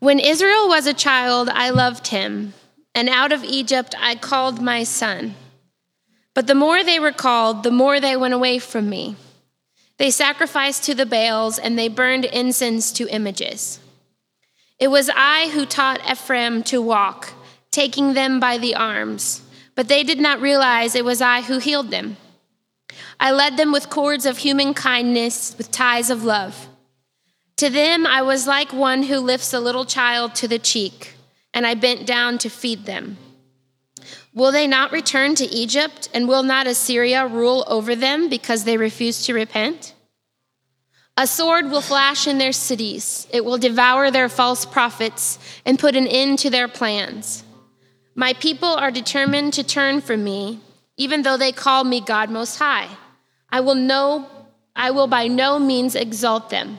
When Israel was a child, I loved him, and out of Egypt I called my son. But the more they were called, the more they went away from me. They sacrificed to the Baals, and they burned incense to images. It was I who taught Ephraim to walk, taking them by the arms, but they did not realize it was I who healed them. I led them with cords of human kindness, with ties of love. To them I was like one who lifts a little child to the cheek, and I bent down to feed them. Will they not return to Egypt, and will not Assyria rule over them because they refuse to repent? A sword will flash in their cities, it will devour their false prophets and put an end to their plans. My people are determined to turn from me, even though they call me God Most High. I will know I will by no means exalt them.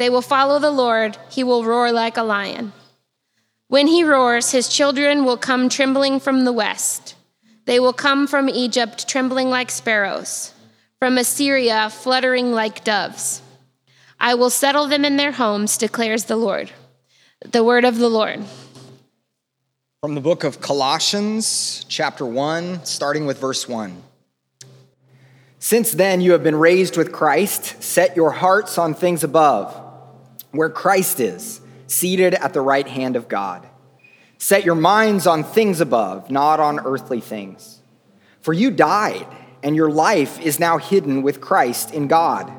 They will follow the Lord, he will roar like a lion. When he roars, his children will come trembling from the west. They will come from Egypt trembling like sparrows, from Assyria fluttering like doves. I will settle them in their homes, declares the Lord. The word of the Lord. From the book of Colossians, chapter 1, starting with verse 1. Since then you have been raised with Christ, set your hearts on things above where Christ is, seated at the right hand of God. Set your minds on things above, not on earthly things. For you died, and your life is now hidden with Christ in God.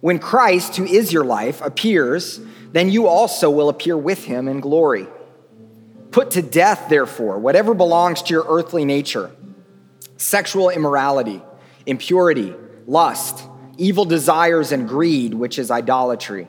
When Christ, who is your life, appears, then you also will appear with him in glory. Put to death, therefore, whatever belongs to your earthly nature sexual immorality, impurity, lust, evil desires, and greed, which is idolatry.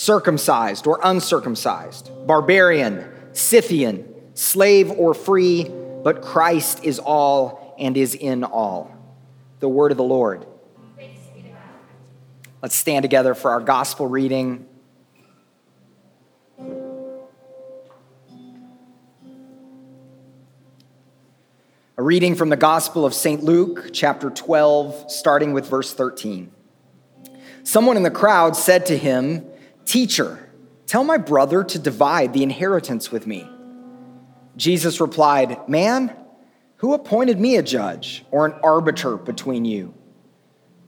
circumcised or uncircumcised, barbarian, Scythian, slave or free, but Christ is all and is in all. The word of the Lord. Let's stand together for our gospel reading. A reading from the Gospel of St. Luke, chapter 12, starting with verse 13. Someone in the crowd said to him, Teacher, tell my brother to divide the inheritance with me. Jesus replied, Man, who appointed me a judge or an arbiter between you?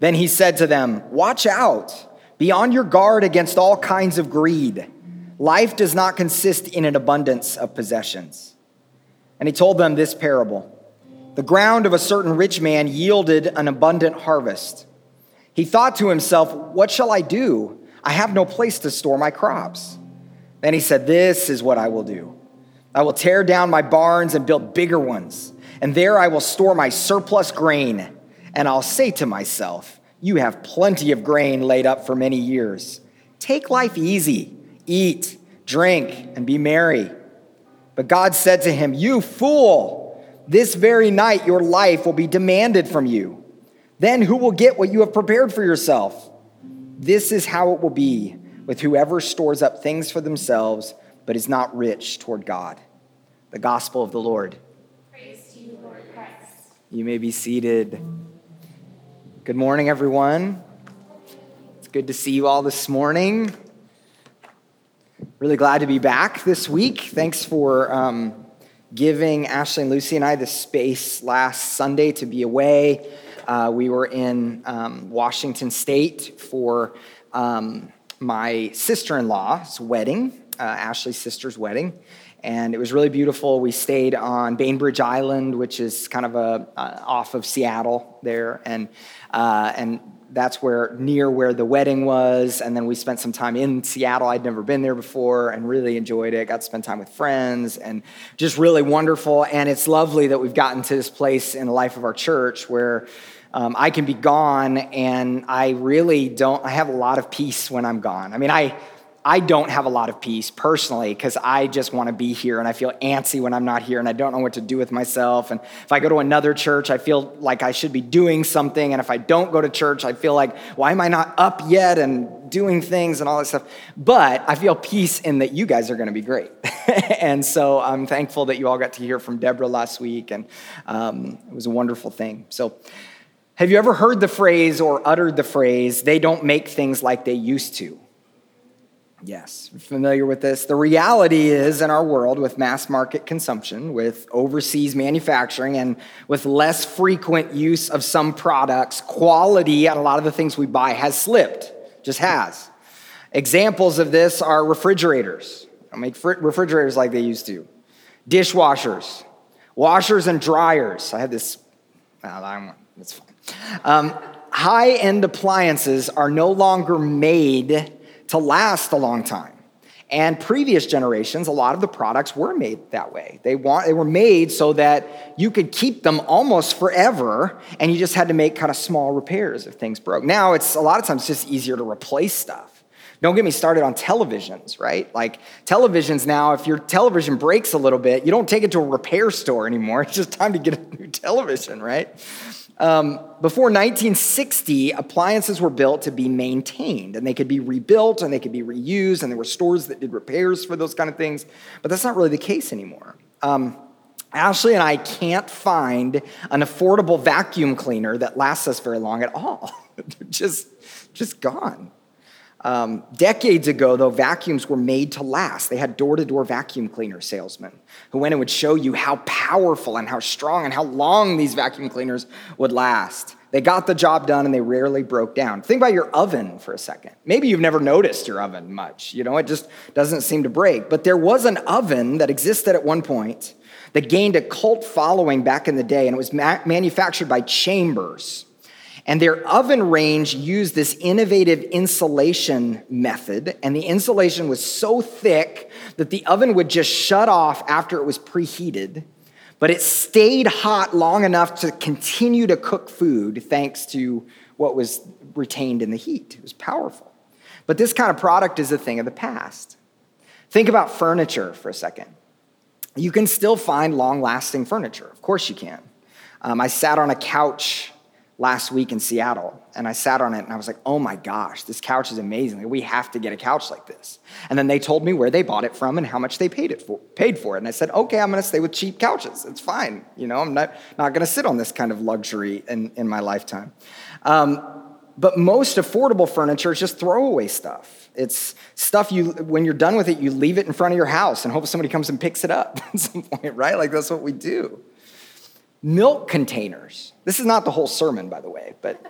Then he said to them, Watch out, be on your guard against all kinds of greed. Life does not consist in an abundance of possessions. And he told them this parable The ground of a certain rich man yielded an abundant harvest. He thought to himself, What shall I do? I have no place to store my crops. Then he said, This is what I will do I will tear down my barns and build bigger ones, and there I will store my surplus grain. And I'll say to myself, You have plenty of grain laid up for many years. Take life easy, eat, drink, and be merry. But God said to him, You fool, this very night your life will be demanded from you. Then who will get what you have prepared for yourself? This is how it will be with whoever stores up things for themselves, but is not rich toward God. The gospel of the Lord. Praise to you, Lord Christ. You may be seated. Good morning, everyone. It's good to see you all this morning. Really glad to be back this week. Thanks for um, giving Ashley and Lucy and I the space last Sunday to be away. Uh, we were in um, Washington State for um, my sister in law's wedding. uh, Ashley's sister's wedding. And it was really beautiful. We stayed on Bainbridge Island, which is kind of a, uh, off of Seattle there. And, uh, and that's where near where the wedding was. And then we spent some time in Seattle. I'd never been there before and really enjoyed it. Got to spend time with friends and just really wonderful. And it's lovely that we've gotten to this place in the life of our church where um, I can be gone and I really don't, I have a lot of peace when I'm gone. I mean, I, I don't have a lot of peace personally because I just want to be here and I feel antsy when I'm not here and I don't know what to do with myself. And if I go to another church, I feel like I should be doing something. And if I don't go to church, I feel like, why am I not up yet and doing things and all that stuff? But I feel peace in that you guys are going to be great. and so I'm thankful that you all got to hear from Deborah last week. And um, it was a wonderful thing. So, have you ever heard the phrase or uttered the phrase, they don't make things like they used to? Yes, familiar with this. The reality is in our world with mass market consumption, with overseas manufacturing, and with less frequent use of some products, quality on a lot of the things we buy has slipped, just has. Examples of this are refrigerators. Don't make refrigerators like they used to, dishwashers, washers and dryers. I had this, well, it's fine. Um, high end appliances are no longer made to last a long time. And previous generations, a lot of the products were made that way. They, want, they were made so that you could keep them almost forever, and you just had to make kind of small repairs if things broke. Now, it's a lot of times just easier to replace stuff. Don't get me started on televisions, right? Like televisions now, if your television breaks a little bit, you don't take it to a repair store anymore. It's just time to get a new television, right? Um, before 1960, appliances were built to be maintained and they could be rebuilt and they could be reused, and there were stores that did repairs for those kind of things. But that's not really the case anymore. Um, Ashley and I can't find an affordable vacuum cleaner that lasts us very long at all. They're just, just gone. Um, decades ago, though, vacuums were made to last. They had door to door vacuum cleaner salesmen who went and would show you how powerful and how strong and how long these vacuum cleaners would last. They got the job done and they rarely broke down. Think about your oven for a second. Maybe you've never noticed your oven much. You know, it just doesn't seem to break. But there was an oven that existed at one point that gained a cult following back in the day, and it was ma- manufactured by Chambers. And their oven range used this innovative insulation method, and the insulation was so thick that the oven would just shut off after it was preheated, but it stayed hot long enough to continue to cook food thanks to what was retained in the heat. It was powerful. But this kind of product is a thing of the past. Think about furniture for a second. You can still find long lasting furniture. Of course, you can. Um, I sat on a couch last week in Seattle. And I sat on it and I was like, oh my gosh, this couch is amazing. We have to get a couch like this. And then they told me where they bought it from and how much they paid it for, paid for it. And I said, okay, I'm gonna stay with cheap couches. It's fine. You know, I'm not, not gonna sit on this kind of luxury in, in my lifetime. Um, but most affordable furniture is just throwaway stuff. It's stuff you, when you're done with it, you leave it in front of your house and hope somebody comes and picks it up at some point, right? Like that's what we do milk containers. This is not the whole sermon, by the way, but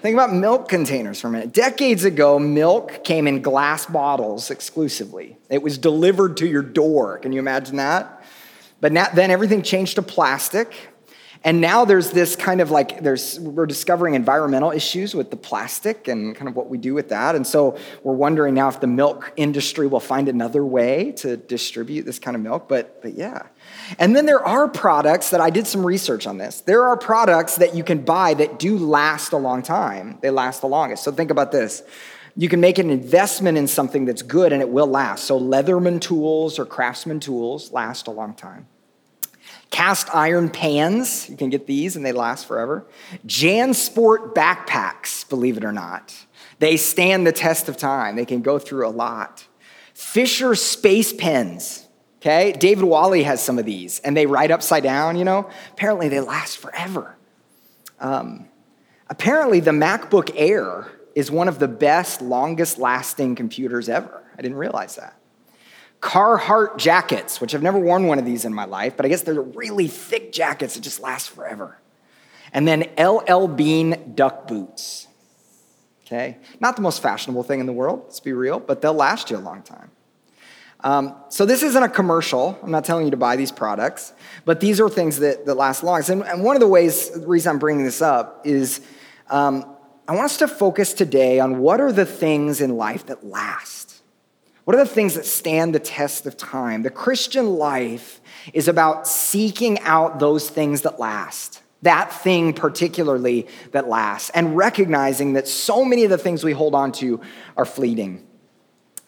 think about milk containers for a minute. Decades ago, milk came in glass bottles exclusively, it was delivered to your door. Can you imagine that? But now, then everything changed to plastic. And now there's this kind of like there's we're discovering environmental issues with the plastic and kind of what we do with that. And so we're wondering now if the milk industry will find another way to distribute this kind of milk. But but yeah. And then there are products that I did some research on this. There are products that you can buy that do last a long time. They last the longest. So think about this. You can make an investment in something that's good and it will last. So Leatherman tools or craftsman tools last a long time. Cast iron pans, you can get these and they last forever. JanSport backpacks, believe it or not. They stand the test of time, they can go through a lot. Fisher space pens, okay? David Wally has some of these and they write upside down, you know? Apparently they last forever. Um, apparently, the MacBook Air is one of the best, longest lasting computers ever. I didn't realize that. Carhartt jackets, which I've never worn one of these in my life, but I guess they're really thick jackets that just last forever. And then LL Bean duck boots. Okay? Not the most fashionable thing in the world, let's be real, but they'll last you a long time. Um, so this isn't a commercial. I'm not telling you to buy these products, but these are things that, that last long. And, and one of the ways, the reason I'm bringing this up is um, I want us to focus today on what are the things in life that last. What are the things that stand the test of time? The Christian life is about seeking out those things that last, that thing particularly that lasts, and recognizing that so many of the things we hold on to are fleeting.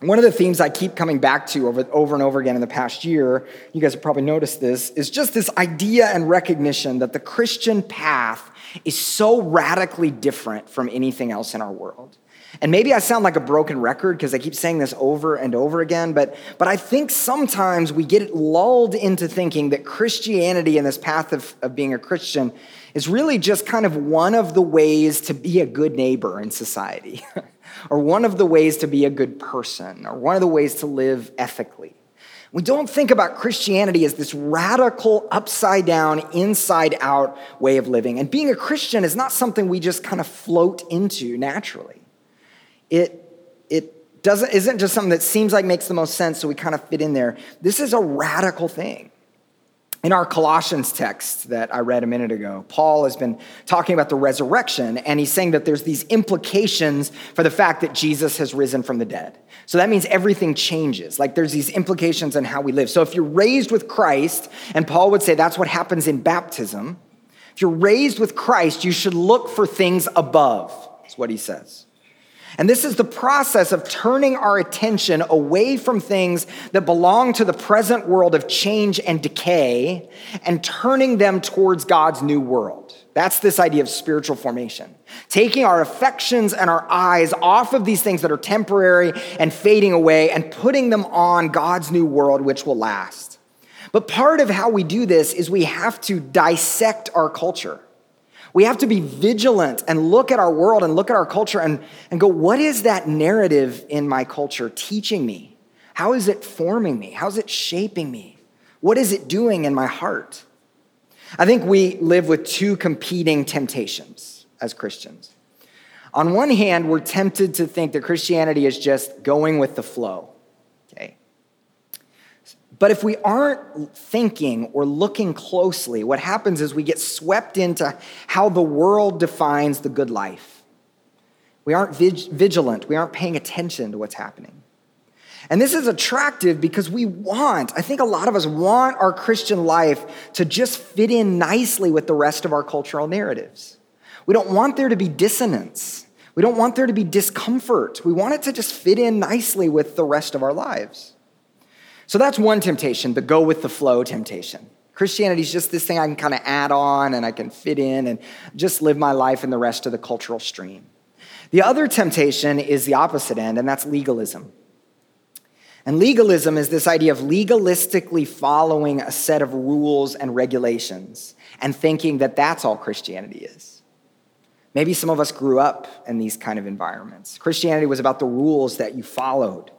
One of the themes I keep coming back to over, over and over again in the past year, you guys have probably noticed this, is just this idea and recognition that the Christian path is so radically different from anything else in our world. And maybe I sound like a broken record because I keep saying this over and over again, but, but I think sometimes we get lulled into thinking that Christianity and this path of, of being a Christian is really just kind of one of the ways to be a good neighbor in society, or one of the ways to be a good person, or one of the ways to live ethically. We don't think about Christianity as this radical, upside down, inside out way of living. And being a Christian is not something we just kind of float into naturally. It, it doesn't, isn't just something that seems like makes the most sense, so we kind of fit in there. This is a radical thing. In our Colossians text that I read a minute ago, Paul has been talking about the resurrection, and he's saying that there's these implications for the fact that Jesus has risen from the dead. So that means everything changes. Like there's these implications on how we live. So if you're raised with Christ, and Paul would say that's what happens in baptism, if you're raised with Christ, you should look for things above, That's what he says. And this is the process of turning our attention away from things that belong to the present world of change and decay and turning them towards God's new world. That's this idea of spiritual formation. Taking our affections and our eyes off of these things that are temporary and fading away and putting them on God's new world, which will last. But part of how we do this is we have to dissect our culture. We have to be vigilant and look at our world and look at our culture and, and go, what is that narrative in my culture teaching me? How is it forming me? How is it shaping me? What is it doing in my heart? I think we live with two competing temptations as Christians. On one hand, we're tempted to think that Christianity is just going with the flow. But if we aren't thinking or looking closely, what happens is we get swept into how the world defines the good life. We aren't vigilant, we aren't paying attention to what's happening. And this is attractive because we want, I think a lot of us want our Christian life to just fit in nicely with the rest of our cultural narratives. We don't want there to be dissonance. We don't want there to be discomfort. We want it to just fit in nicely with the rest of our lives. So that's one temptation, the go with the flow temptation. Christianity is just this thing I can kind of add on and I can fit in and just live my life in the rest of the cultural stream. The other temptation is the opposite end, and that's legalism. And legalism is this idea of legalistically following a set of rules and regulations and thinking that that's all Christianity is. Maybe some of us grew up in these kind of environments. Christianity was about the rules that you followed.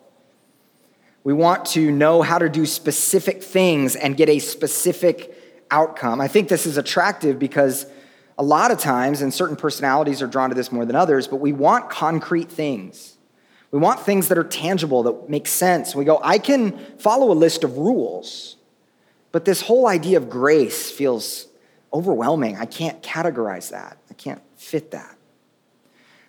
We want to know how to do specific things and get a specific outcome. I think this is attractive because a lot of times, and certain personalities are drawn to this more than others, but we want concrete things. We want things that are tangible, that make sense. We go, I can follow a list of rules, but this whole idea of grace feels overwhelming. I can't categorize that, I can't fit that.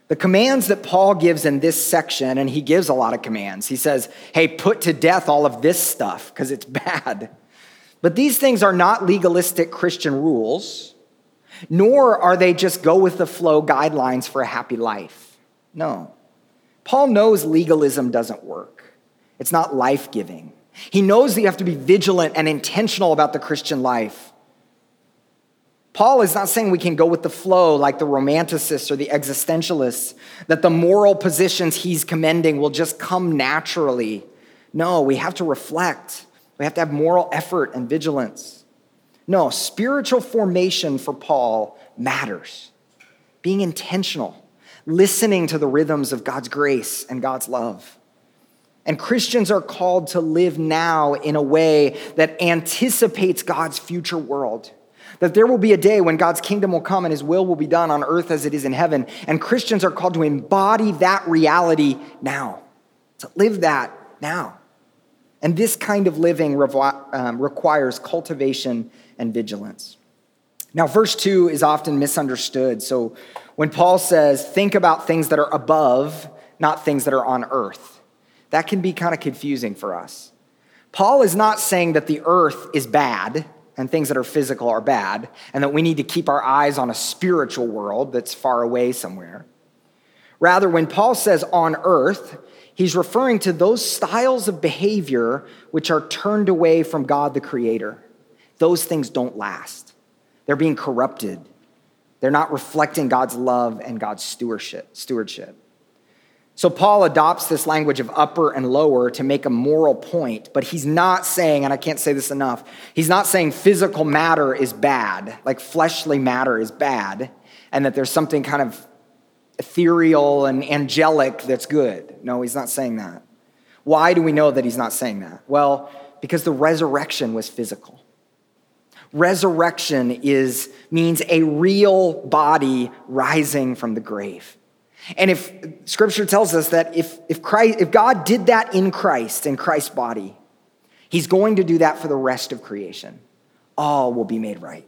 The commands that Paul gives in this section, and he gives a lot of commands. He says, hey, put to death all of this stuff because it's bad. But these things are not legalistic Christian rules, nor are they just go with the flow guidelines for a happy life. No. Paul knows legalism doesn't work, it's not life giving. He knows that you have to be vigilant and intentional about the Christian life. Paul is not saying we can go with the flow like the romanticists or the existentialists, that the moral positions he's commending will just come naturally. No, we have to reflect. We have to have moral effort and vigilance. No, spiritual formation for Paul matters. Being intentional, listening to the rhythms of God's grace and God's love. And Christians are called to live now in a way that anticipates God's future world. That there will be a day when God's kingdom will come and his will will be done on earth as it is in heaven. And Christians are called to embody that reality now, to live that now. And this kind of living um, requires cultivation and vigilance. Now, verse 2 is often misunderstood. So when Paul says, think about things that are above, not things that are on earth, that can be kind of confusing for us. Paul is not saying that the earth is bad and things that are physical are bad, and that we need to keep our eyes on a spiritual world that's far away somewhere. Rather, when Paul says on earth, he's referring to those styles of behavior which are turned away from God the Creator. Those things don't last, they're being corrupted. They're not reflecting God's love and God's stewardship. So Paul adopts this language of upper and lower to make a moral point, but he's not saying, and I can't say this enough, he's not saying physical matter is bad, like fleshly matter is bad, and that there's something kind of ethereal and angelic that's good. No, he's not saying that. Why do we know that he's not saying that? Well, because the resurrection was physical. Resurrection is, means a real body rising from the grave. And if scripture tells us that if, if, Christ, if God did that in Christ, in Christ's body, he's going to do that for the rest of creation. All will be made right.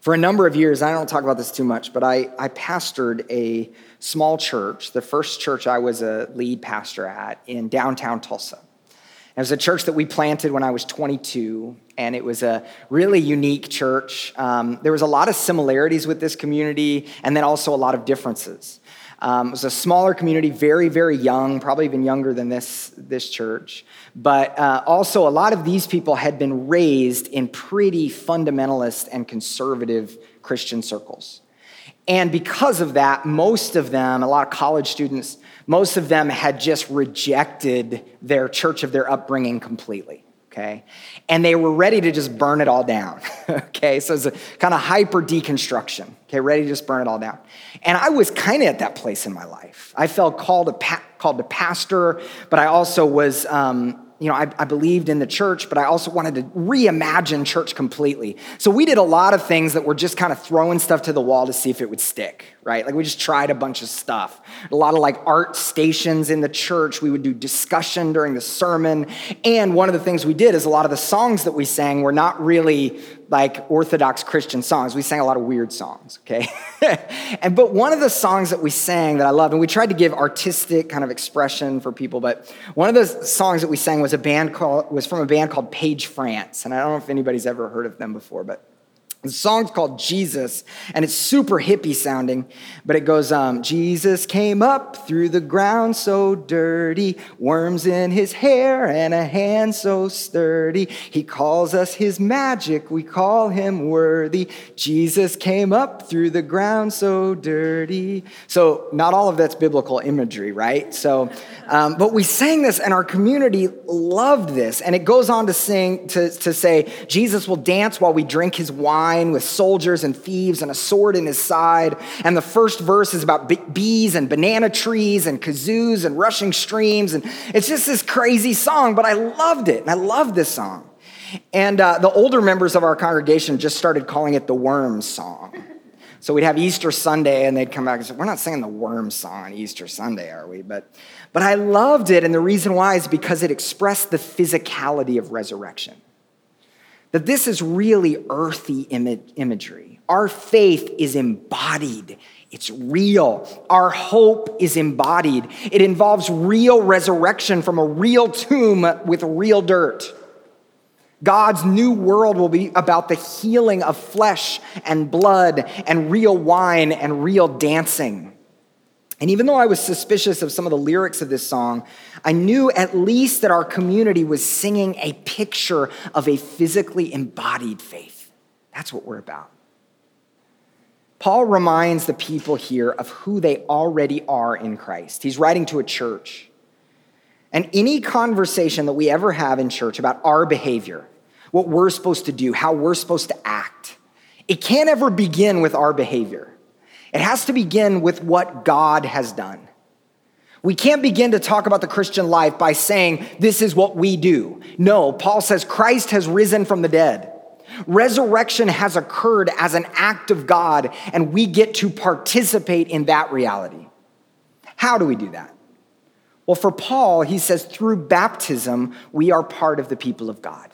For a number of years, I don't talk about this too much, but I, I pastored a small church, the first church I was a lead pastor at in downtown Tulsa. It was a church that we planted when I was 22, and it was a really unique church. Um, there was a lot of similarities with this community, and then also a lot of differences. Um, it was a smaller community, very, very young, probably even younger than this, this church. But uh, also, a lot of these people had been raised in pretty fundamentalist and conservative Christian circles. And because of that, most of them, a lot of college students, most of them had just rejected their church of their upbringing completely. Okay. And they were ready to just burn it all down. okay. So it's a kind of hyper deconstruction. Okay. Ready to just burn it all down. And I was kind of at that place in my life. I felt called, to pa- called to pastor, but I also was, um, you know, I, I, believed in the church, but I also wanted to reimagine church completely. So we did a lot of things that were just kind of throwing stuff to the wall to see if it would stick, right? Like we just tried a bunch of stuff. A lot of like art stations in the church. We would do discussion during the sermon. And one of the things we did is a lot of the songs that we sang were not really like Orthodox Christian songs. We sang a lot of weird songs, okay? and but one of the songs that we sang that I loved, and we tried to give artistic kind of expression for people, but one of the songs that we sang was a band called was from a band called Page France. And I don't know if anybody's ever heard of them before, but the song's called Jesus, and it's super hippie sounding, but it goes, um, Jesus came up through the ground so dirty, worms in his hair and a hand so sturdy. He calls us his magic, we call him worthy. Jesus came up through the ground so dirty. So, not all of that's biblical imagery, right? So, um, but we sang this, and our community loved this, and it goes on to sing, to, to say, Jesus will dance while we drink his wine with soldiers and thieves and a sword in his side. And the first verse is about bees and banana trees and kazoos and rushing streams. And it's just this crazy song, but I loved it. And I love this song. And uh, the older members of our congregation just started calling it the Worms song. So we'd have Easter Sunday and they'd come back and say, We're not singing the Worms song on Easter Sunday, are we? But, but I loved it. And the reason why is because it expressed the physicality of resurrection that this is really earthy imagery. Our faith is embodied, it's real. Our hope is embodied. It involves real resurrection from a real tomb with real dirt. God's new world will be about the healing of flesh and blood and real wine and real dancing. And even though I was suspicious of some of the lyrics of this song, I knew at least that our community was singing a picture of a physically embodied faith. That's what we're about. Paul reminds the people here of who they already are in Christ. He's writing to a church. And any conversation that we ever have in church about our behavior, what we're supposed to do, how we're supposed to act, it can't ever begin with our behavior. It has to begin with what God has done. We can't begin to talk about the Christian life by saying, this is what we do. No, Paul says Christ has risen from the dead. Resurrection has occurred as an act of God, and we get to participate in that reality. How do we do that? Well, for Paul, he says through baptism, we are part of the people of God.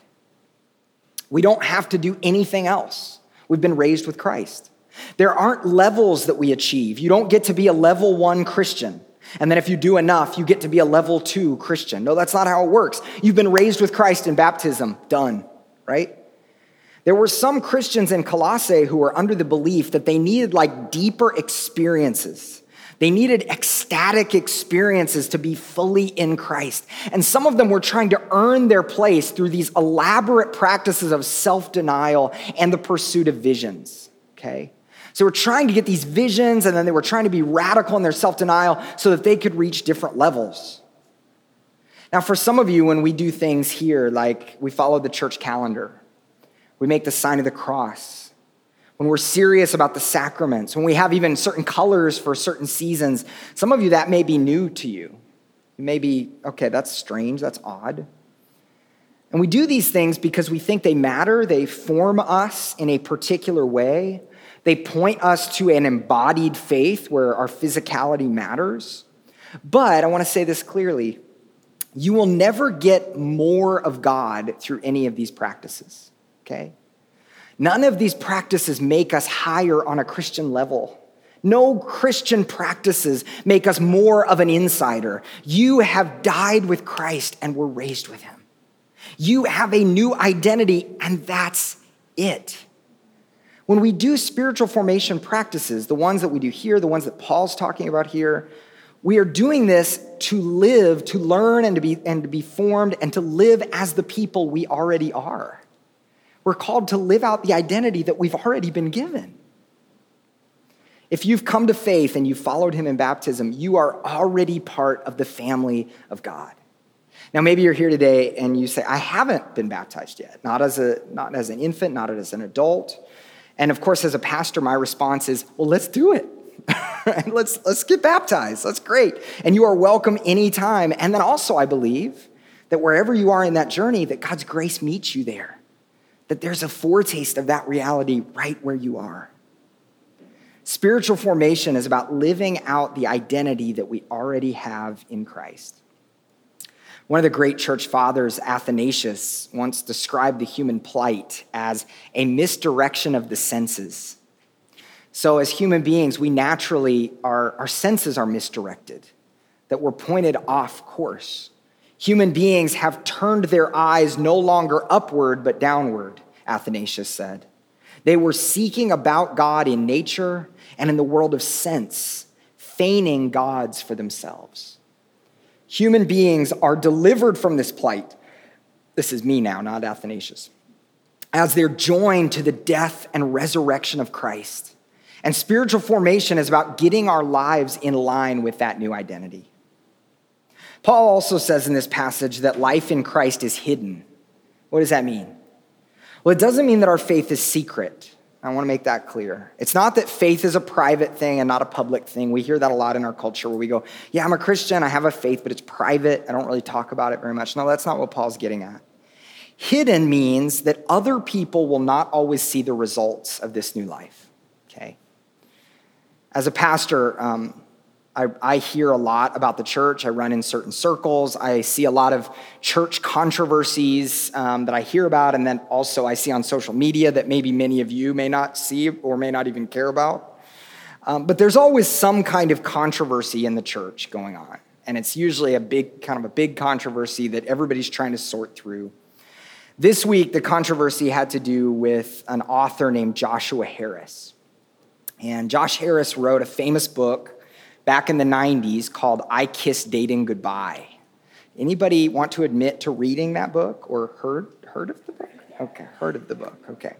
We don't have to do anything else. We've been raised with Christ. There aren't levels that we achieve. You don't get to be a level one Christian. And then if you do enough, you get to be a level two Christian. No, that's not how it works. You've been raised with Christ in baptism. Done, right? There were some Christians in Colossae who were under the belief that they needed like deeper experiences. They needed ecstatic experiences to be fully in Christ. And some of them were trying to earn their place through these elaborate practices of self denial and the pursuit of visions. Okay? So we're trying to get these visions, and then they were trying to be radical in their self denial so that they could reach different levels. Now, for some of you, when we do things here, like we follow the church calendar, we make the sign of the cross, when we're serious about the sacraments, when we have even certain colors for certain seasons, some of you that may be new to you. You may be, okay, that's strange, that's odd. And we do these things because we think they matter, they form us in a particular way. They point us to an embodied faith where our physicality matters. But I want to say this clearly you will never get more of God through any of these practices, okay? None of these practices make us higher on a Christian level. No Christian practices make us more of an insider. You have died with Christ and were raised with him. You have a new identity, and that's it. When we do spiritual formation practices, the ones that we do here, the ones that Paul's talking about here, we are doing this to live, to learn, and to be, and to be formed, and to live as the people we already are. We're called to live out the identity that we've already been given. If you've come to faith and you followed him in baptism, you are already part of the family of God. Now, maybe you're here today and you say, I haven't been baptized yet, not as, a, not as an infant, not as an adult. And of course, as a pastor, my response is, well, let's do it. let's, let's get baptized. That's great. And you are welcome anytime. And then also, I believe that wherever you are in that journey, that God's grace meets you there, that there's a foretaste of that reality right where you are. Spiritual formation is about living out the identity that we already have in Christ. One of the great church fathers, Athanasius, once described the human plight as a misdirection of the senses. So, as human beings, we naturally, our, our senses are misdirected, that we're pointed off course. Human beings have turned their eyes no longer upward, but downward, Athanasius said. They were seeking about God in nature and in the world of sense, feigning gods for themselves. Human beings are delivered from this plight. This is me now, not Athanasius. As they're joined to the death and resurrection of Christ. And spiritual formation is about getting our lives in line with that new identity. Paul also says in this passage that life in Christ is hidden. What does that mean? Well, it doesn't mean that our faith is secret. I want to make that clear. It's not that faith is a private thing and not a public thing. We hear that a lot in our culture where we go, Yeah, I'm a Christian, I have a faith, but it's private. I don't really talk about it very much. No, that's not what Paul's getting at. Hidden means that other people will not always see the results of this new life, okay? As a pastor, um, I, I, hear a lot about the church. I run in certain circles. I see a lot of church controversies um, that I hear about, and then also I see on social media that maybe many of you may not see or may not even care about. Um, but there's always some kind of controversy in the church going on, and it's usually a big, kind of a big controversy that everybody's trying to sort through. This week, the controversy had to do with an author named Joshua Harris. And Josh Harris wrote a famous book back in the 90s called I Kissed Dating Goodbye. Anybody want to admit to reading that book or heard, heard of the book? Okay, heard of the book, okay.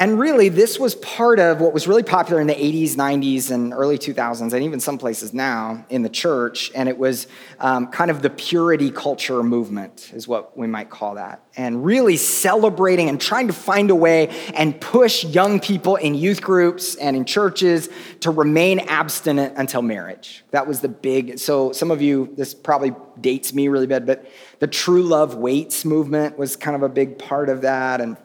And really, this was part of what was really popular in the 80s, 90s, and early 2000s, and even some places now in the church. And it was um, kind of the purity culture movement, is what we might call that. And really celebrating and trying to find a way and push young people in youth groups and in churches to remain abstinent until marriage. That was the big, so some of you, this probably dates me really bad, but the True Love Waits movement was kind of a big part of that. And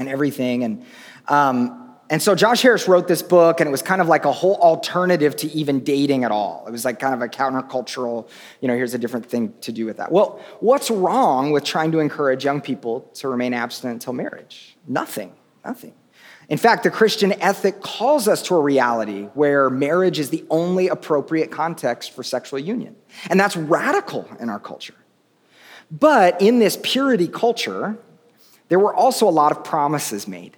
and everything. And um, and so Josh Harris wrote this book, and it was kind of like a whole alternative to even dating at all. It was like kind of a countercultural, you know, here's a different thing to do with that. Well, what's wrong with trying to encourage young people to remain abstinent until marriage? Nothing, nothing. In fact, the Christian ethic calls us to a reality where marriage is the only appropriate context for sexual union. And that's radical in our culture. But in this purity culture, there were also a lot of promises made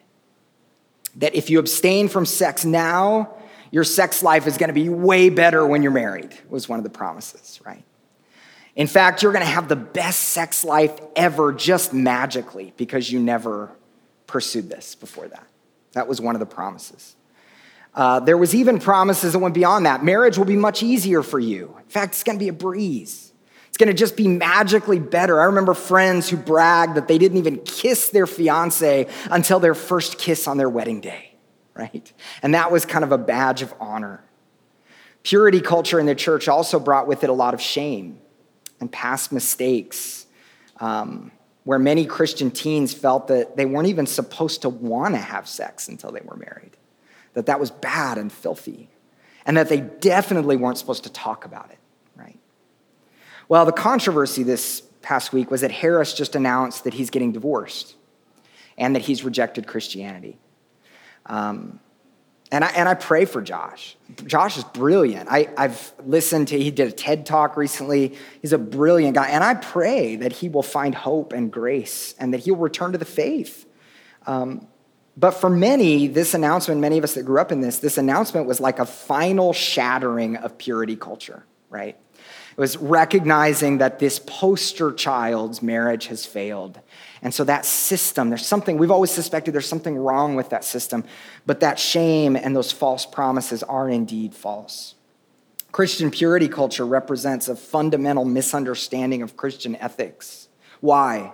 that if you abstain from sex now, your sex life is going to be way better when you're married, was one of the promises, right? In fact, you're going to have the best sex life ever just magically because you never pursued this before that. That was one of the promises. Uh, there was even promises that went beyond that. Marriage will be much easier for you. In fact, it's going to be a breeze. It's going to just be magically better. I remember friends who bragged that they didn't even kiss their fiance until their first kiss on their wedding day, right? And that was kind of a badge of honor. Purity culture in the church also brought with it a lot of shame and past mistakes, um, where many Christian teens felt that they weren't even supposed to want to have sex until they were married, that that was bad and filthy, and that they definitely weren't supposed to talk about it. Well, the controversy this past week was that Harris just announced that he's getting divorced and that he's rejected Christianity. Um, and I, and I pray for Josh. Josh is brilliant. I, I've listened to, he did a TED talk recently. He's a brilliant guy. And I pray that he will find hope and grace and that he'll return to the faith. Um, but for many, this announcement, many of us that grew up in this, this announcement was like a final shattering of purity culture, right? It was recognizing that this poster child's marriage has failed. And so that system, there's something, we've always suspected there's something wrong with that system, but that shame and those false promises are indeed false. Christian purity culture represents a fundamental misunderstanding of Christian ethics. Why?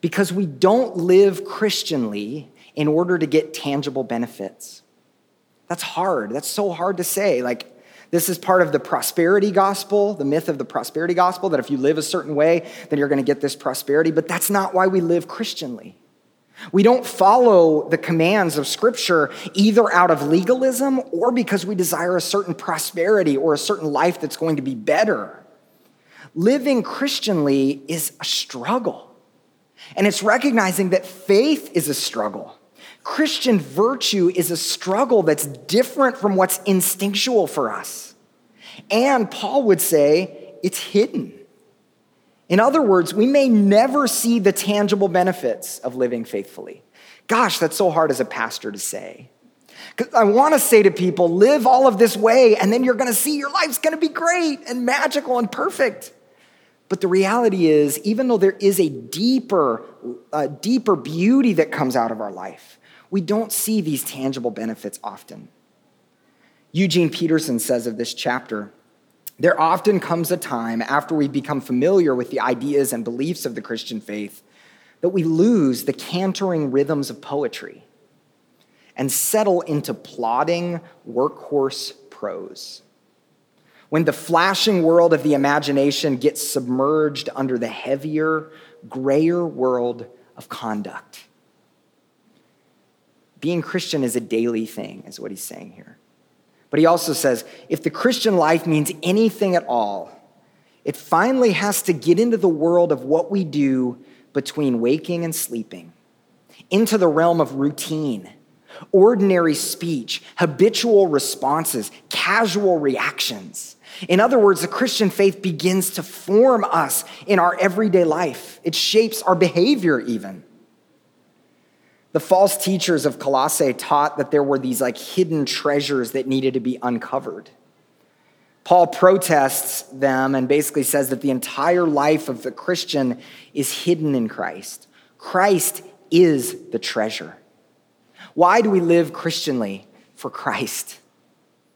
Because we don't live Christianly in order to get tangible benefits. That's hard. That's so hard to say. Like, this is part of the prosperity gospel, the myth of the prosperity gospel, that if you live a certain way, then you're going to get this prosperity. But that's not why we live Christianly. We don't follow the commands of Scripture either out of legalism or because we desire a certain prosperity or a certain life that's going to be better. Living Christianly is a struggle. And it's recognizing that faith is a struggle. Christian virtue is a struggle that's different from what's instinctual for us. And Paul would say it's hidden. In other words, we may never see the tangible benefits of living faithfully. Gosh, that's so hard as a pastor to say. Because I want to say to people, live all of this way, and then you're going to see your life's going to be great and magical and perfect. But the reality is, even though there is a deeper, deeper beauty that comes out of our life, we don't see these tangible benefits often. Eugene Peterson says of this chapter there often comes a time after we become familiar with the ideas and beliefs of the Christian faith that we lose the cantering rhythms of poetry and settle into plodding workhorse prose. When the flashing world of the imagination gets submerged under the heavier, grayer world of conduct. Being Christian is a daily thing, is what he's saying here. But he also says if the Christian life means anything at all, it finally has to get into the world of what we do between waking and sleeping, into the realm of routine, ordinary speech, habitual responses, casual reactions. In other words, the Christian faith begins to form us in our everyday life. It shapes our behavior, even. The false teachers of Colossae taught that there were these like hidden treasures that needed to be uncovered. Paul protests them and basically says that the entire life of the Christian is hidden in Christ. Christ is the treasure. Why do we live Christianly? For Christ,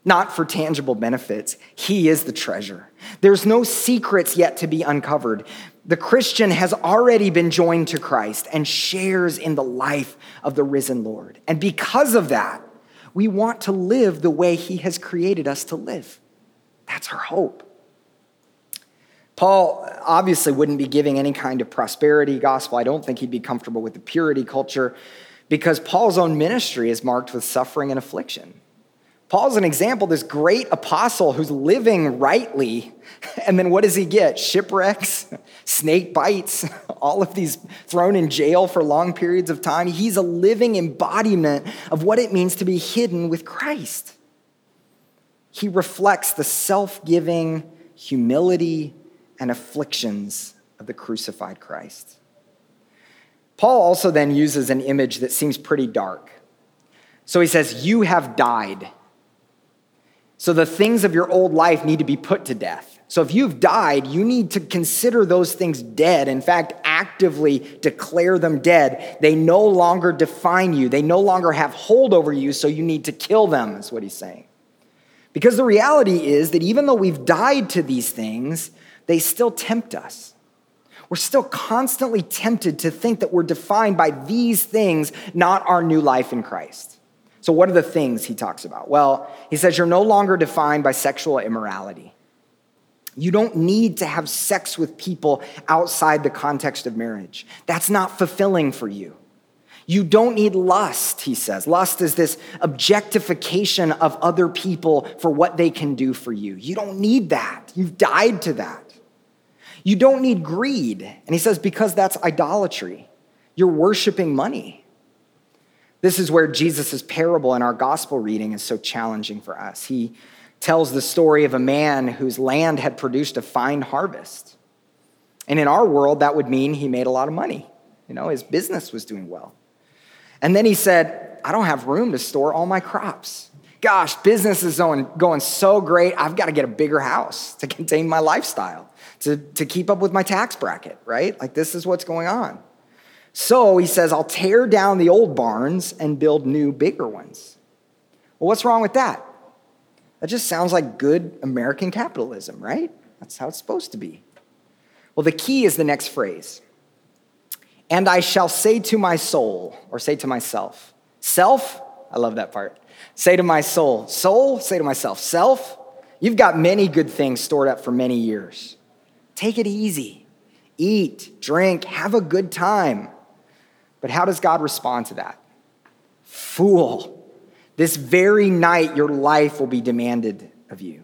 not for tangible benefits. He is the treasure. There's no secrets yet to be uncovered the Christian has already been joined to Christ and shares in the life of the risen Lord. And because of that, we want to live the way he has created us to live. That's our hope. Paul obviously wouldn't be giving any kind of prosperity gospel. I don't think he'd be comfortable with the purity culture because Paul's own ministry is marked with suffering and affliction. Paul's an example, this great apostle who's living rightly. And then what does he get? Shipwrecks, snake bites, all of these thrown in jail for long periods of time. He's a living embodiment of what it means to be hidden with Christ. He reflects the self giving humility and afflictions of the crucified Christ. Paul also then uses an image that seems pretty dark. So he says, You have died so the things of your old life need to be put to death. So if you've died, you need to consider those things dead. In fact, actively declare them dead. They no longer define you, they no longer have hold over you, so you need to kill them, is what he's saying. Because the reality is that even though we've died to these things, they still tempt us. We're still constantly tempted to think that we're defined by these things, not our new life in Christ. So, what are the things he talks about? Well, he says you're no longer defined by sexual immorality. You don't need to have sex with people outside the context of marriage. That's not fulfilling for you. You don't need lust, he says. Lust is this objectification of other people for what they can do for you. You don't need that. You've died to that. You don't need greed. And he says, because that's idolatry. You're worshiping money. This is where Jesus' parable in our gospel reading is so challenging for us. He tells the story of a man whose land had produced a fine harvest. And in our world, that would mean he made a lot of money. You know, his business was doing well. And then he said, I don't have room to store all my crops. Gosh, business is going, going so great. I've got to get a bigger house to contain my lifestyle, to, to keep up with my tax bracket, right? Like, this is what's going on. So he says, I'll tear down the old barns and build new, bigger ones. Well, what's wrong with that? That just sounds like good American capitalism, right? That's how it's supposed to be. Well, the key is the next phrase. And I shall say to my soul, or say to myself, self, I love that part. Say to my soul, soul, say to myself, self, you've got many good things stored up for many years. Take it easy. Eat, drink, have a good time. But how does God respond to that? Fool. This very night, your life will be demanded of you.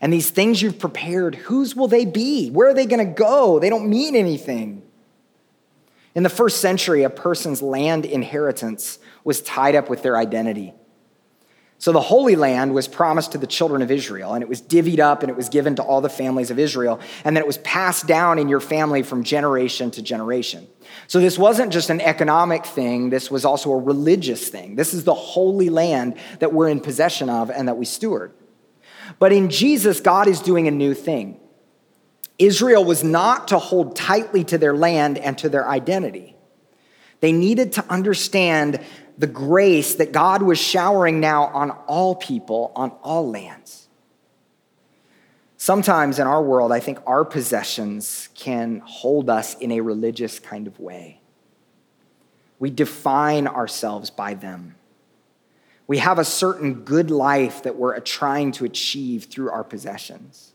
And these things you've prepared, whose will they be? Where are they going to go? They don't mean anything. In the first century, a person's land inheritance was tied up with their identity. So the Holy Land was promised to the children of Israel, and it was divvied up and it was given to all the families of Israel, and then it was passed down in your family from generation to generation. So this wasn't just an economic thing, this was also a religious thing. This is the Holy Land that we're in possession of and that we steward. But in Jesus, God is doing a new thing. Israel was not to hold tightly to their land and to their identity. They needed to understand the grace that God was showering now on all people, on all lands. Sometimes in our world, I think our possessions can hold us in a religious kind of way. We define ourselves by them. We have a certain good life that we're trying to achieve through our possessions.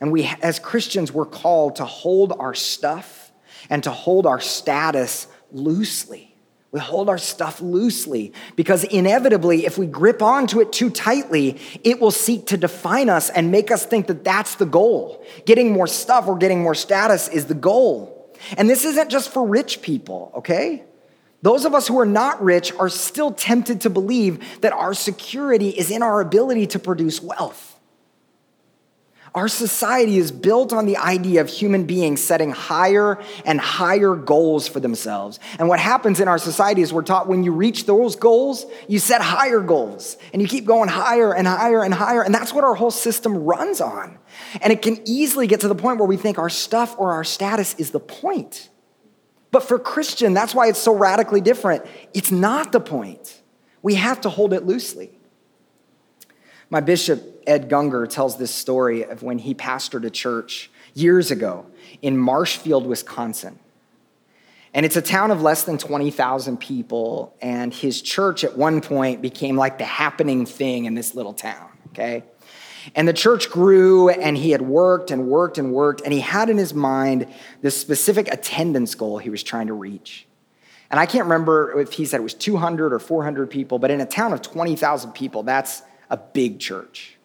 And we, as Christians, we're called to hold our stuff and to hold our status loosely. We hold our stuff loosely because inevitably, if we grip onto it too tightly, it will seek to define us and make us think that that's the goal. Getting more stuff or getting more status is the goal. And this isn't just for rich people, okay? Those of us who are not rich are still tempted to believe that our security is in our ability to produce wealth. Our society is built on the idea of human beings setting higher and higher goals for themselves. And what happens in our society is we're taught when you reach those goals, you set higher goals and you keep going higher and higher and higher. And that's what our whole system runs on. And it can easily get to the point where we think our stuff or our status is the point. But for Christian, that's why it's so radically different. It's not the point. We have to hold it loosely. My bishop, Ed Gunger tells this story of when he pastored a church years ago in Marshfield, Wisconsin. And it's a town of less than 20,000 people, and his church at one point became like the happening thing in this little town, okay? And the church grew, and he had worked and worked and worked, and he had in his mind this specific attendance goal he was trying to reach. And I can't remember if he said it was 200 or 400 people, but in a town of 20,000 people, that's a big church?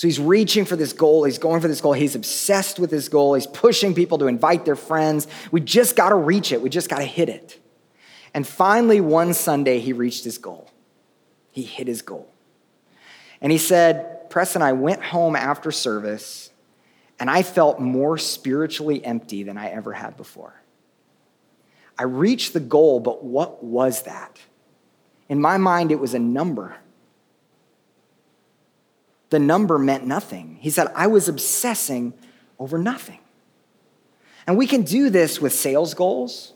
So he's reaching for this goal. He's going for this goal. He's obsessed with this goal. He's pushing people to invite their friends. We just got to reach it. We just got to hit it. And finally, one Sunday, he reached his goal. He hit his goal. And he said, Preston, I went home after service and I felt more spiritually empty than I ever had before. I reached the goal, but what was that? In my mind, it was a number. The number meant nothing. He said, I was obsessing over nothing. And we can do this with sales goals,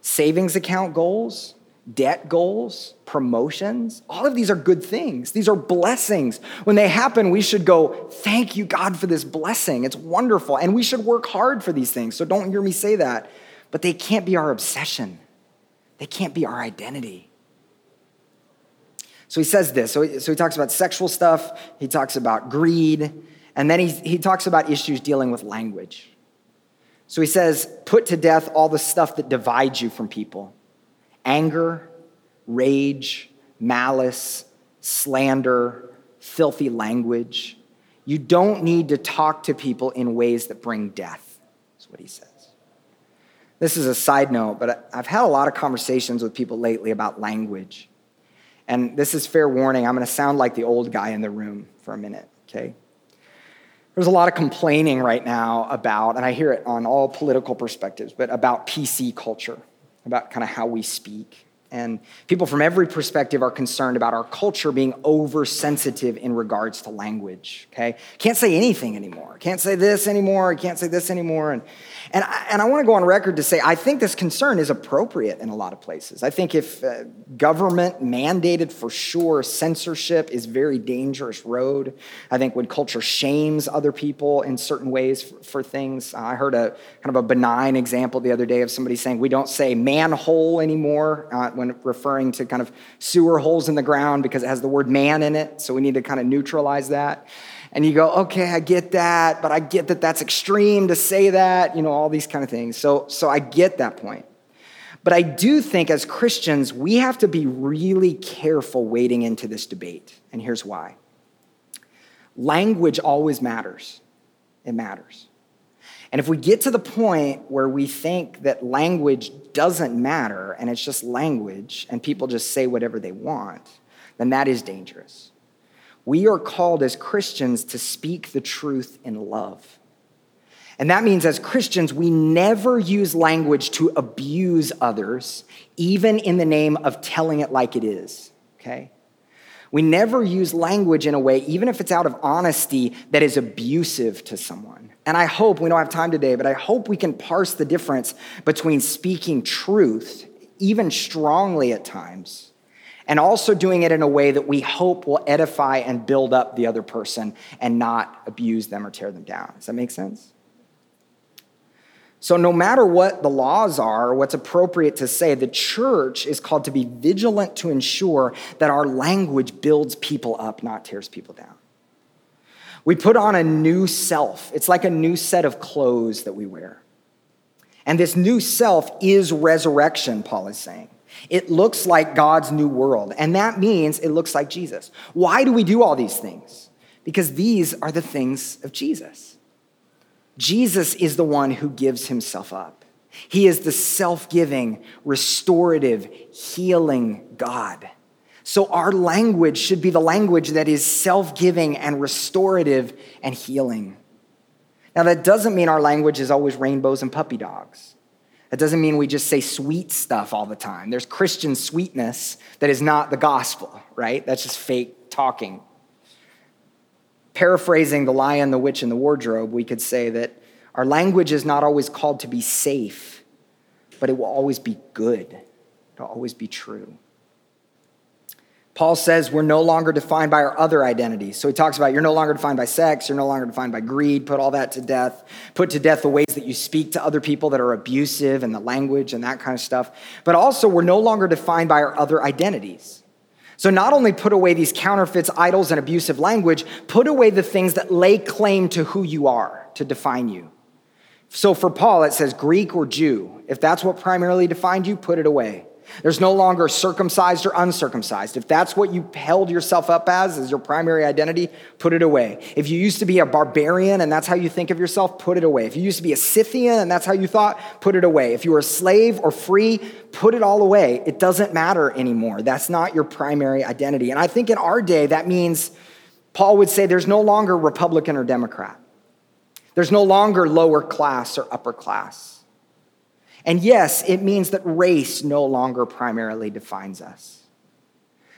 savings account goals, debt goals, promotions. All of these are good things. These are blessings. When they happen, we should go, Thank you, God, for this blessing. It's wonderful. And we should work hard for these things. So don't hear me say that but they can't be our obsession. They can't be our identity. So he says this. So he, so he talks about sexual stuff, he talks about greed, and then he, he talks about issues dealing with language. So he says, put to death all the stuff that divides you from people anger, rage, malice, slander, filthy language. You don't need to talk to people in ways that bring death, is what he says. This is a side note, but I've had a lot of conversations with people lately about language. And this is fair warning. I'm going to sound like the old guy in the room for a minute, okay? There's a lot of complaining right now about, and I hear it on all political perspectives, but about PC culture, about kind of how we speak. And people from every perspective are concerned about our culture being oversensitive in regards to language, okay? Can't say anything anymore. Can't say this anymore. Can't say this anymore. And and I, and I want to go on record to say I think this concern is appropriate in a lot of places. I think if uh, government mandated for sure censorship is very dangerous road. I think when culture shames other people in certain ways for, for things. Uh, I heard a kind of a benign example the other day of somebody saying we don't say manhole anymore uh, when referring to kind of sewer holes in the ground because it has the word man in it. So we need to kind of neutralize that and you go, okay, I get that, but I get that that's extreme to say that, you know, all these kind of things. So, so I get that point. But I do think as Christians, we have to be really careful wading into this debate. And here's why language always matters, it matters. And if we get to the point where we think that language doesn't matter and it's just language and people just say whatever they want, then that is dangerous. We are called as Christians to speak the truth in love. And that means as Christians, we never use language to abuse others, even in the name of telling it like it is, okay? We never use language in a way, even if it's out of honesty, that is abusive to someone. And I hope, we don't have time today, but I hope we can parse the difference between speaking truth, even strongly at times, and also doing it in a way that we hope will edify and build up the other person and not abuse them or tear them down. Does that make sense? So, no matter what the laws are, what's appropriate to say, the church is called to be vigilant to ensure that our language builds people up, not tears people down. We put on a new self. It's like a new set of clothes that we wear. And this new self is resurrection, Paul is saying. It looks like God's new world, and that means it looks like Jesus. Why do we do all these things? Because these are the things of Jesus. Jesus is the one who gives himself up. He is the self giving, restorative, healing God. So our language should be the language that is self giving and restorative and healing. Now, that doesn't mean our language is always rainbows and puppy dogs. That doesn't mean we just say sweet stuff all the time. There's Christian sweetness that is not the gospel, right? That's just fake talking. Paraphrasing the lion, the witch, and the wardrobe, we could say that our language is not always called to be safe, but it will always be good, it'll always be true. Paul says we're no longer defined by our other identities. So he talks about you're no longer defined by sex, you're no longer defined by greed, put all that to death. Put to death the ways that you speak to other people that are abusive and the language and that kind of stuff. But also, we're no longer defined by our other identities. So not only put away these counterfeits, idols, and abusive language, put away the things that lay claim to who you are, to define you So for Paul, it says Greek or Jew. If that's what primarily defined you, put it away. There's no longer circumcised or uncircumcised. If that's what you held yourself up as, as your primary identity, put it away. If you used to be a barbarian and that's how you think of yourself, put it away. If you used to be a Scythian and that's how you thought, put it away. If you were a slave or free, put it all away. It doesn't matter anymore. That's not your primary identity. And I think in our day, that means Paul would say there's no longer Republican or Democrat. There's no longer lower class or upper class. And yes, it means that race no longer primarily defines us.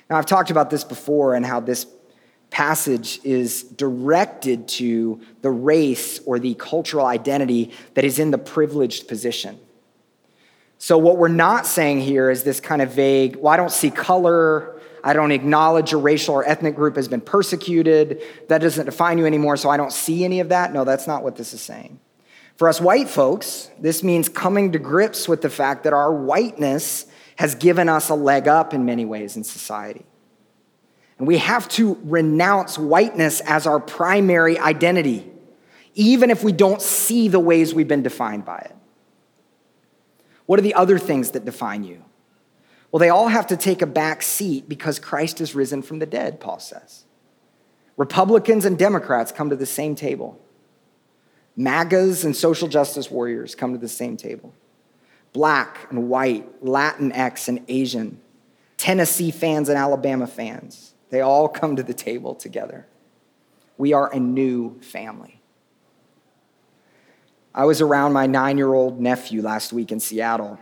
Now, I've talked about this before and how this passage is directed to the race or the cultural identity that is in the privileged position. So, what we're not saying here is this kind of vague, well, I don't see color, I don't acknowledge a racial or ethnic group has been persecuted, that doesn't define you anymore, so I don't see any of that. No, that's not what this is saying. For us white folks, this means coming to grips with the fact that our whiteness has given us a leg up in many ways in society. And we have to renounce whiteness as our primary identity, even if we don't see the ways we've been defined by it. What are the other things that define you? Well, they all have to take a back seat because Christ is risen from the dead, Paul says. Republicans and Democrats come to the same table. MAGAs and social justice warriors come to the same table. Black and white, Latinx and Asian, Tennessee fans and Alabama fans, they all come to the table together. We are a new family. I was around my nine year old nephew last week in Seattle,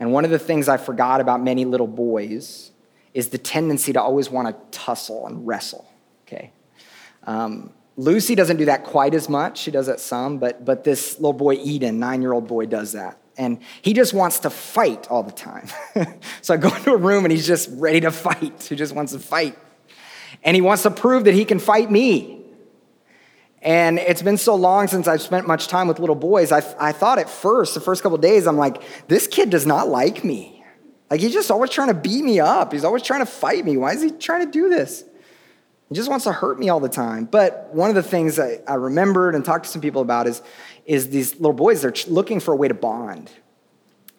and one of the things I forgot about many little boys is the tendency to always want to tussle and wrestle, okay? Um, Lucy doesn't do that quite as much. She does that some, but, but this little boy, Eden, nine year old boy, does that. And he just wants to fight all the time. so I go into a room and he's just ready to fight. He just wants to fight. And he wants to prove that he can fight me. And it's been so long since I've spent much time with little boys. I, I thought at first, the first couple days, I'm like, this kid does not like me. Like, he's just always trying to beat me up. He's always trying to fight me. Why is he trying to do this? He just wants to hurt me all the time. But one of the things I, I remembered and talked to some people about is, is these little boys, they're looking for a way to bond,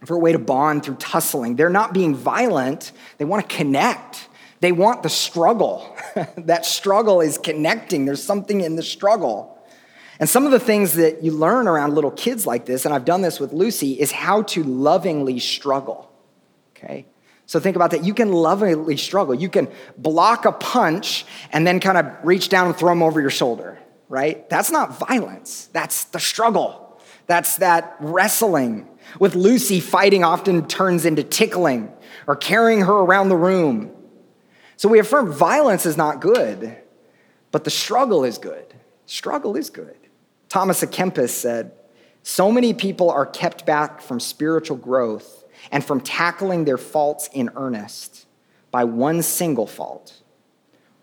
for a way to bond through tussling. They're not being violent, they want to connect. They want the struggle. that struggle is connecting, there's something in the struggle. And some of the things that you learn around little kids like this, and I've done this with Lucy, is how to lovingly struggle. Okay? So think about that. You can lovingly struggle. You can block a punch and then kind of reach down and throw them over your shoulder, right? That's not violence. That's the struggle. That's that wrestling. With Lucy, fighting often turns into tickling or carrying her around the room. So we affirm violence is not good, but the struggle is good. Struggle is good. Thomas A. Kempis said, So many people are kept back from spiritual growth and from tackling their faults in earnest by one single fault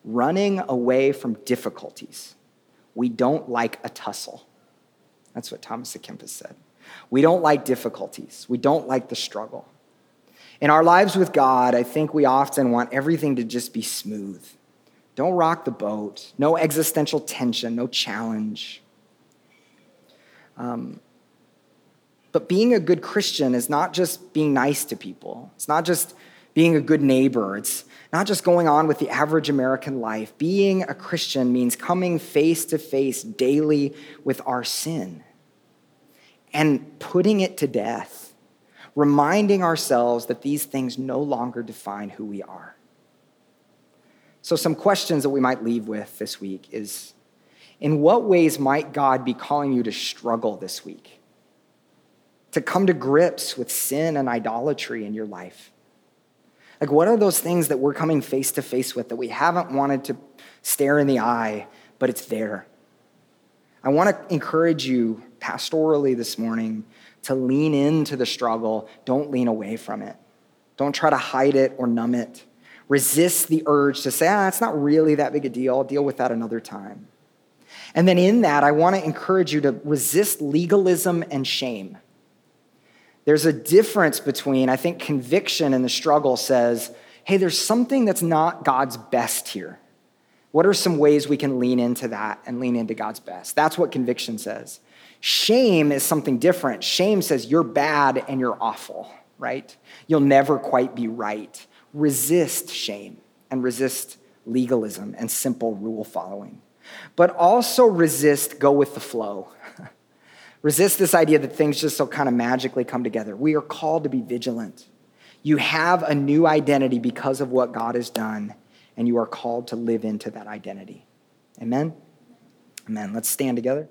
running away from difficulties. We don't like a tussle. That's what Thomas A. Kempis said. We don't like difficulties, we don't like the struggle. In our lives with God, I think we often want everything to just be smooth. Don't rock the boat, no existential tension, no challenge. Um, but being a good Christian is not just being nice to people, it's not just being a good neighbor, it's not just going on with the average American life. Being a Christian means coming face to face daily with our sin and putting it to death, reminding ourselves that these things no longer define who we are. So, some questions that we might leave with this week is in what ways might God be calling you to struggle this week? To come to grips with sin and idolatry in your life? Like, what are those things that we're coming face to face with that we haven't wanted to stare in the eye, but it's there? I want to encourage you pastorally this morning to lean into the struggle. Don't lean away from it. Don't try to hide it or numb it. Resist the urge to say, ah, it's not really that big a deal. I'll deal with that another time. And then in that, I want to encourage you to resist legalism and shame. There's a difference between, I think, conviction and the struggle says, hey, there's something that's not God's best here. What are some ways we can lean into that and lean into God's best? That's what conviction says. Shame is something different. Shame says you're bad and you're awful, right? You'll never quite be right. Resist shame and resist legalism and simple rule following. But also resist go with the flow. Resist this idea that things just so kind of magically come together. We are called to be vigilant. You have a new identity because of what God has done, and you are called to live into that identity. Amen? Amen. Let's stand together.